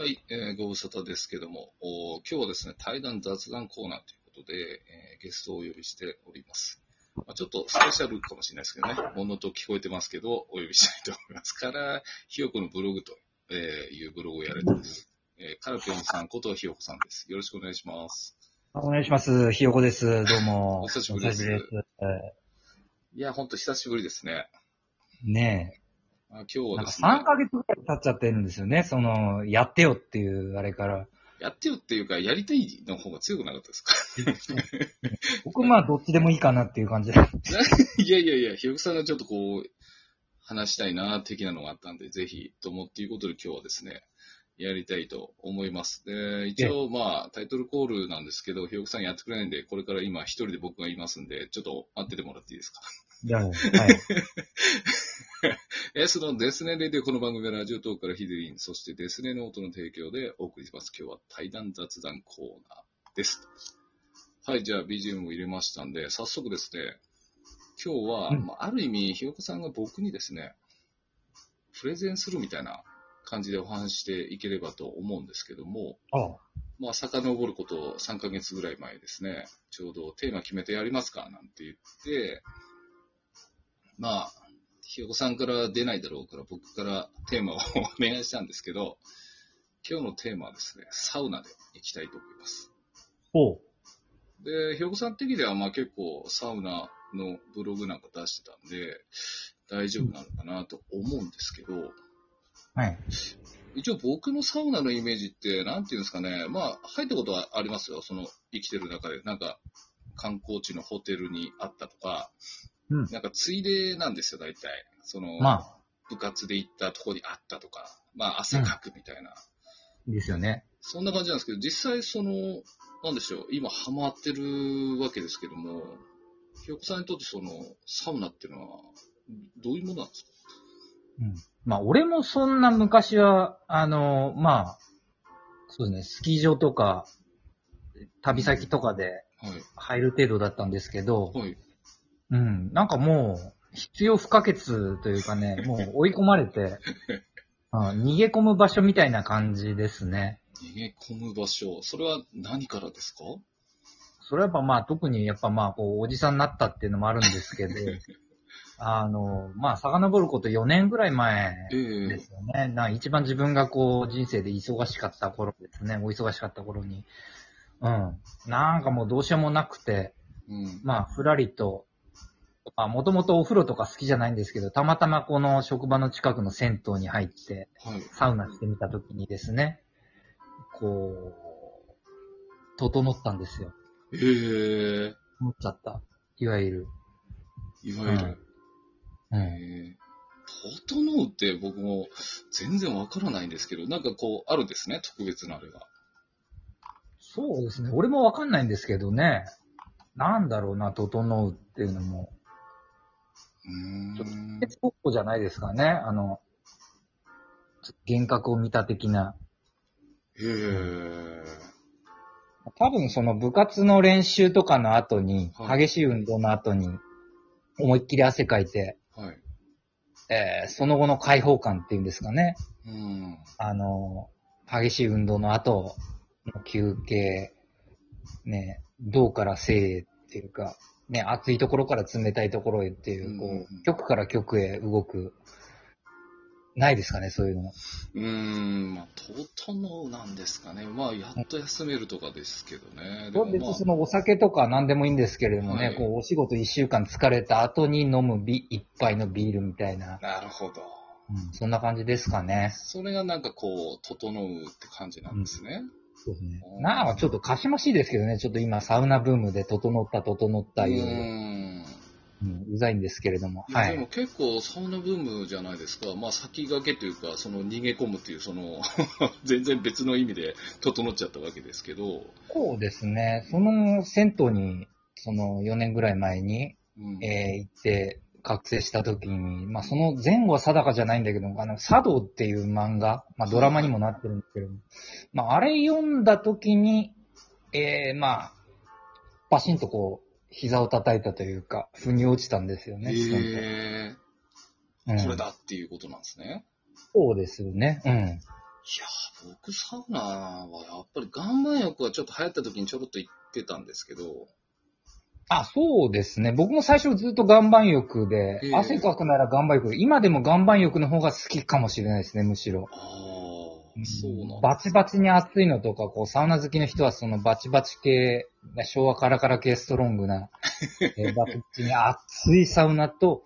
はい、えーご無沙汰ですけども、お今日はですね、対談雑談コーナーということで、えーゲストをお呼びしております。まあ、ちょっとスペシャルかもしれないですけどね、ものと聞こえてますけど、お呼びしたいと思います。から、ひよこのブログとえーいうブログをやられてます。えーカルピョンさんことひよこさんです。よろしくお願いします。お願いします。ひよこです。どうも。お久しぶりですいや、ほんと久しぶりですね。ねあ今日え。なんかはですね、3ヶ月ぐらい経っちゃってるんですよね。その、やってよっていうあれから。やってよっていうか、やりたいの方が強くなかったですか？僕まあどっちでもいいかなっていう感じで。いやいやいや、ひよこさんがちょっとこう、話したいな、的なのがあったんで、ぜひ、と思っていうことで今日はですね、やりたいと思います。で、一応まあ、タイトルコールなんですけど、ひよこさんやってくれないんで、これから今一人で僕がいますんで、ちょっと待っててもらっていいですか？じゃあ、はい。えーそのデスネレでこの番組はラジオトークからヒデリン、そしてデスネノートの提供でお送りします。今日は対談雑談コーナーです。はい、じゃあ BGM も入れましたんで、早速ですね、今日は、うんまあ、ある意味、ひよこさんが僕にですね、プレゼンするみたいな感じでお話していければと思うんですけども、あまあ、遡ること3ヶ月ぐらい前ですね、ちょうどテーマ決めてやりますかなんて言って、まあ、ひよこさんから出ないだろうから僕からテーマをお願いしたんですけど、今日のテーマはですね、サウナで行きたいと思います。ほで、ひよこさん的にはまあ結構サウナのブログなんか出してたんで、大丈夫なのかなと思うんですけど、う。はい。一応僕のサウナのイメージって、なんていうんですかね、まあ、入ったことはありますよ。その、生きてる中で。なんか、観光地のホテルにあったとか、うんなんか、ついでなんですよ、大体。その、まあ、部活で行ったとこにあったとか、まあ、汗かくみたいな。ですよね。そんな感じなんですけど、実際その、なんでしょう、今ハマってるわけですけども、ひよこさんにとってその、サウナっていうのは、どういうものなんですか？うん。まあ、俺もそんな昔は、あの、まあ、そうですね、スキー場とか、旅先とかではい。入る程度だったんですけど、はい。うん、なんかもう、必要不可欠というかね、もう追い込まれて、あ 逃げ込む場所みたいな感じですね。逃げ込む場所、それは何からですか？それはやっぱまあ特にやっぱまあこうおじさんになったっていうのもあるんですけど、あの、まあ遡ること4年ぐらい前ええですよね。な一番自分がこう人生で忙しかった頃ですね。お忙しかった頃に。うん。なんかもうどうしようもなくて、うん。まあ、ふらりと、まあ、もともとお風呂とか好きじゃないんですけど、たまたまこの職場の近くの銭湯に入って、はい。サウナしてみたときにですね、こう、整ったんですよ。ええ整っちゃった。いわゆる。いわゆる。うん。ええ整うって僕も全然わからないんですけど、なんかこう、あるんですね、特別なあれが。そうですね。俺もわかんないんですけどね。なんだろうな、整うっていうのも。うーん。鉄ごっこじゃないですかね。あの、ちょっと幻覚を見た的な。ええ多分その部活の練習とかの後に、はい激しい運動の後に、思いっきり汗かいて、はい。えーその後の解放感っていうんですかね。うん。あの、激しい運動の後の休憩、ね、銅から静っていうか、ね、暑いところから冷たいところへっていう、こうんうんうんう、極から極へ動く、ないですかね、そういうの。うーん、まあ、整うなんですかね。まあ、やっと休めるとかですけどね。でもまあ別にそのお酒とか何でもいいんですけれどもね、はいこうお仕事一週間疲れた後に飲むビ一杯のビールみたいな、なるほど。うんそんな感じですかね。それがなんかこう、整うって感じなんですね。そうですねうんなんかちょっとかしましいですけどね、ちょっと今サウナブームで整った整ったいうう、ーん。うんうざいんですけれども。はい。でも結構サウナブームじゃないですか。まあ先駆けというか、その逃げ込むっていう、その、全然別の意味で整っちゃったわけですけど、そうですね。その銭湯に、その4年ぐらい前に、うん。えー行って覚醒した時に、まあその前後は定かじゃないんだけど、あの、茶道っていう漫画、まあドラマにもなってるんですけど、まああれ読んだ時に、えー、まあ、バシンとこう、膝を叩いたというか、腑に落ちたんですよね。へうんーこれだっていうことなんですね。そうですね。うん。や、僕サウナはやっぱり岩盤浴はちょっと流行った時にちょろっと行ってたんですけど、あ、そうですね。僕も最初ずっと岩盤浴で、ええ汗かくなら岩盤浴。今でも岩盤浴の方が好きかもしれないですね、むしろ。ああ、そうな。バチバチに熱いのとか、こう、サウナ好きの人はそのバチバチ系、昭和カラカラ系ストロングな、えー バチバチに熱いサウナと、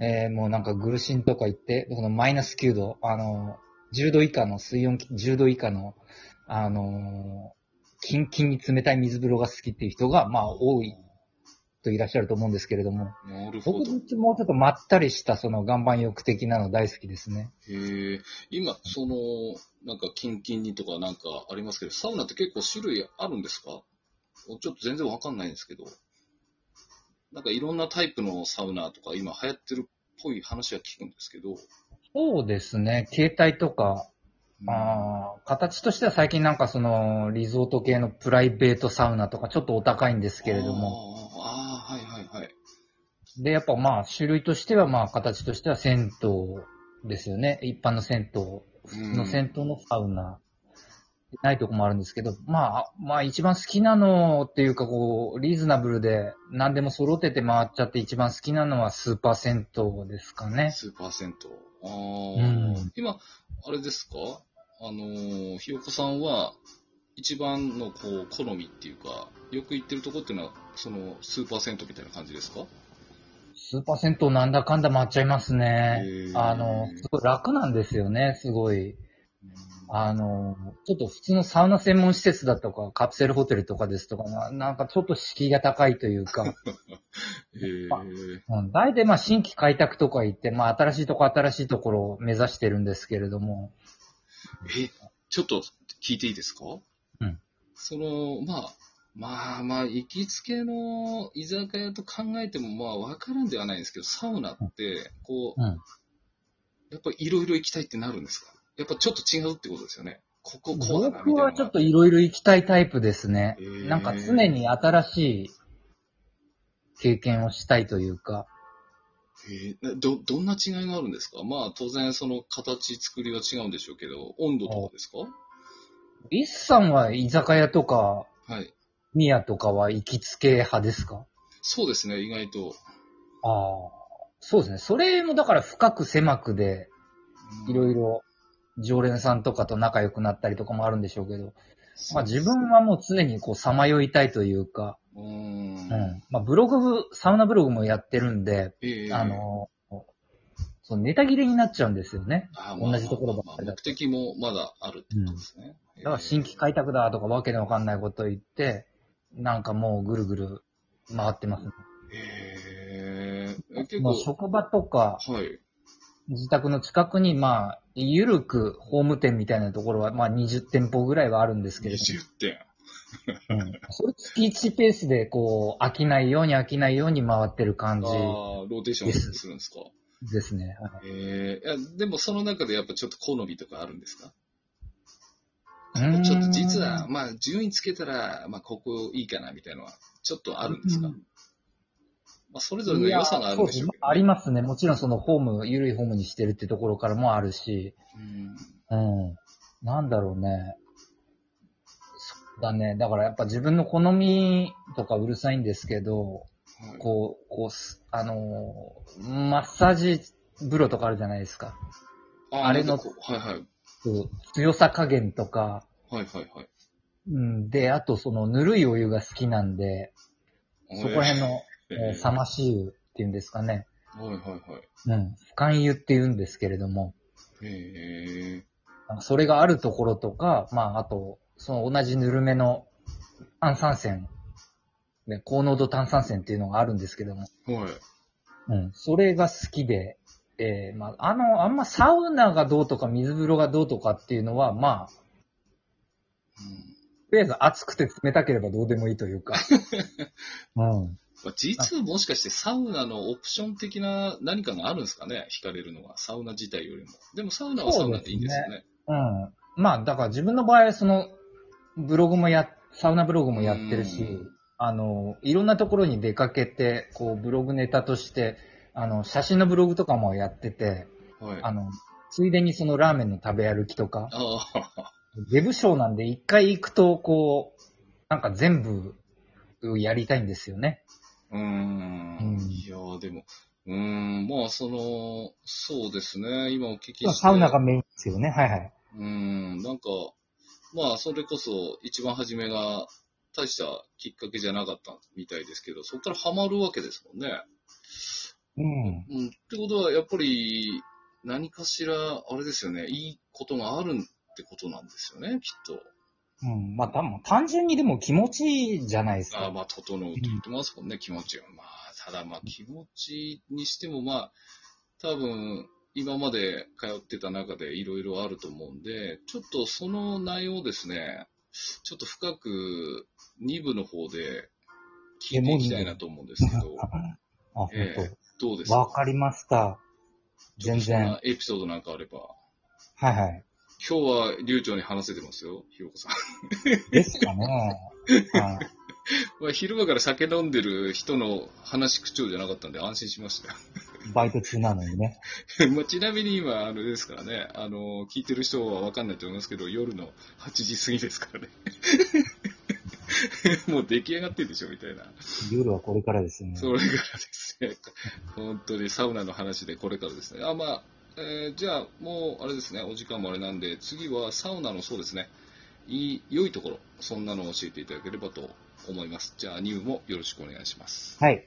えーもうなんかグルシンとか行って、このマイナス9度、あの、10度以下の水温、10度以下の、あのーキンキンに冷たい水風呂が好きっていう人が、まあ多いといらっしゃると思うんですけれども、なるほ僕ど。もうちょっとまったりしたその岩盤浴的なの大好きですね。へえ、今、その、なんか、キンキンにとかなんかありますけど、サウナって結構種類あるんですか？ちょっと全然わかんないんですけど。なんかいろんなタイプのサウナとか今流行ってるっぽい話は聞くんですけど。そうですね、携帯とか、うんああ、形としては最近なんかその、リゾート系のプライベートサウナとかちょっとお高いんですけれども。あーあー、はいはいはい。で、やっぱまあ、種類としてはまあ、形としては銭湯ですよね。一般の銭湯。普通の銭湯のサウナ。ないとこもあるんですけど、まあ、まあ一番好きなのっていうかこう、リーズナブルで何でも揃ってて回っちゃって一番好きなのはスーパー銭湯ですかね。スーパー銭湯。ああ、うん今、あれですか？あのーひよこさんは、一番のこう、好みっていうか、よく行ってるとこっていうのは、その、スーパー銭湯みたいな感じですか？スーパー銭湯なんだかんだ回っちゃいますねあの、すごい楽なんですよね、すごい。あの、ちょっと普通のサウナ専門施設だとか、カプセルホテルとかですとかな、なんかちょっと敷居が高いというか、へえ。うん、大体まあ新規開拓とか行って、まあ新しいとこ新しいところを目指してるんですけれども、え、ちょっと聞いていいですか？うん。その、まあ、まあまあ、行きつけの居酒屋と考えても、まあ、わからんではないんですけど、サウナって、こう、うん。やっぱいろいろ行きたいってなるんですか？やっぱちょっと違うってことですよね。ここ、こう。僕はちょっといろいろ行きたいタイプですねなんか常に新しい経験をしたいというか、えーなど、どんな違いがあるんですか？まあ、当然、その形、作りは違うんでしょうけど、温度とかですか？イスさんは居酒屋とか、はい。ミヤとかは行きつけ派ですか？そうですね、意外と。ああ。そうですね。それもだから深く狭くで、いろいろ常連さんとかと仲良くなったりとかもあるんでしょうけど、まあ自分はもう常にこうさまよいたいというか、うーん。うん。まあブログ、サウナブログもやってるんで、ええあの、そのネタ切れになっちゃうんですよね。あ同じところばっかりだとまあ目的もまだあるってことですね。だから新規開拓だとかわけのわかんないこと言って、なんかもうぐるぐる回ってますね。へえ。結構、職場とか、はい。自宅の近くに、まあ、ゆるくホーム店みたいなところは、まあ20店舗ぐらいはあるんですけれど20点。も、うん、それ月1ペースで、こう、飽きないように飽きないように回ってる感じああ、ローテーションするんですか？ですね。はいええいや、でもその中でやっぱちょっと好みとかあるんですか？ちょっと実は、まあ、順位つけたら、まあ、ここいいかなみたいなのは、ちょっとあるんですか、うんまあ、それぞれの良さがあるんでしょうありますね。もちろんそのホーム、ゆるいホームにしてるってところからもあるし、うんうん。なんだろうね。そうだね。だからやっぱ自分の好みとかうるさいんですけど、はいこう、こうす、あのー、マッサージ風呂とかあるじゃないですか。あれのはいはい。強さ加減とか、はいはいはい。うん、で、あとそのぬるいお湯が好きなんで、そこら辺の、ええー冷まし湯っていうんですかね。はいはいはい。うん。不感湯って言うんですけれども、へえ。それがあるところとか、まあ、あと、その同じぬるめの炭酸泉、ね、高濃度炭酸泉っていうのがあるんですけども、はい。うん。それが好きで、えーまあ、あの、あんまサウナがどうとか水風呂がどうとかっていうのは、まあ、うんとりあえず暑くて冷たければどうでもいいというか。うん。まあ、実はもしかしてサウナのオプション的な何かがあるんですかね？惹かれるのは。サウナ自体よりも。でもサウナはサウナでいいんですよね。うん。まあ、だから自分の場合はその、ブログもや、サウナブログもやってるしうん、あの、いろんなところに出かけて、こう、ブログネタとして、あの、写真のブログとかもやってて、はい。あの、ついでにそのラーメンの食べ歩きとか、ああ、ウェブショーなんで一回行くと、こう、なんか全部やりたいんですよね。うーん。うんいやーでも、うーん、まあ、その、そうですね、今お聞きして。サウナがメインですよね。はいはい。うーん、なんか、まあ、それこそ、一番初めが、大したきっかけじゃなかったみたいですけど、そこからハマるわけですもんね。うん。うん。ってことは、やっぱり、何かしら、あれですよね、いいことがあるってことなんですよね、きっと。うん。まあ、多分単純にでも気持ちいいじゃないですか。ああまあ、整うと言ってますもんね、気持ちが。まあ、ただまあ、気持ちにしても、まあ、多分、今まで通ってた中でいろいろあると思うんで、ちょっとその内容をですね、ちょっと深く2部の方で聞いていきたいなと思うんですけど、あ、本ええどうです当。わかりました。全然。エピソードなんかあれば。はいはい。今日は流暢に話せてますよ、ひろこさん。ですかね。はい。まあ、昼間から酒飲んでる人の話口調じゃなかったんで安心しましたよ。バイト中なのにね。まあ、ちなみに今、あのですからね、あの、聞いてる人はわかんないと思いますけど、夜の8時過ぎですからね。もう出来上がってるでしょ、みたいな。夜はこれからですよね。それからですね、本当にサウナの話でこれからですね。あ、まあ、えーじゃあ、もう、あれですね、お時間もあれなんで、次はサウナのそうですね、いい、良いところ、そんなのを教えていただければと思います。じゃあ、ニューもよろしくお願いします。はい。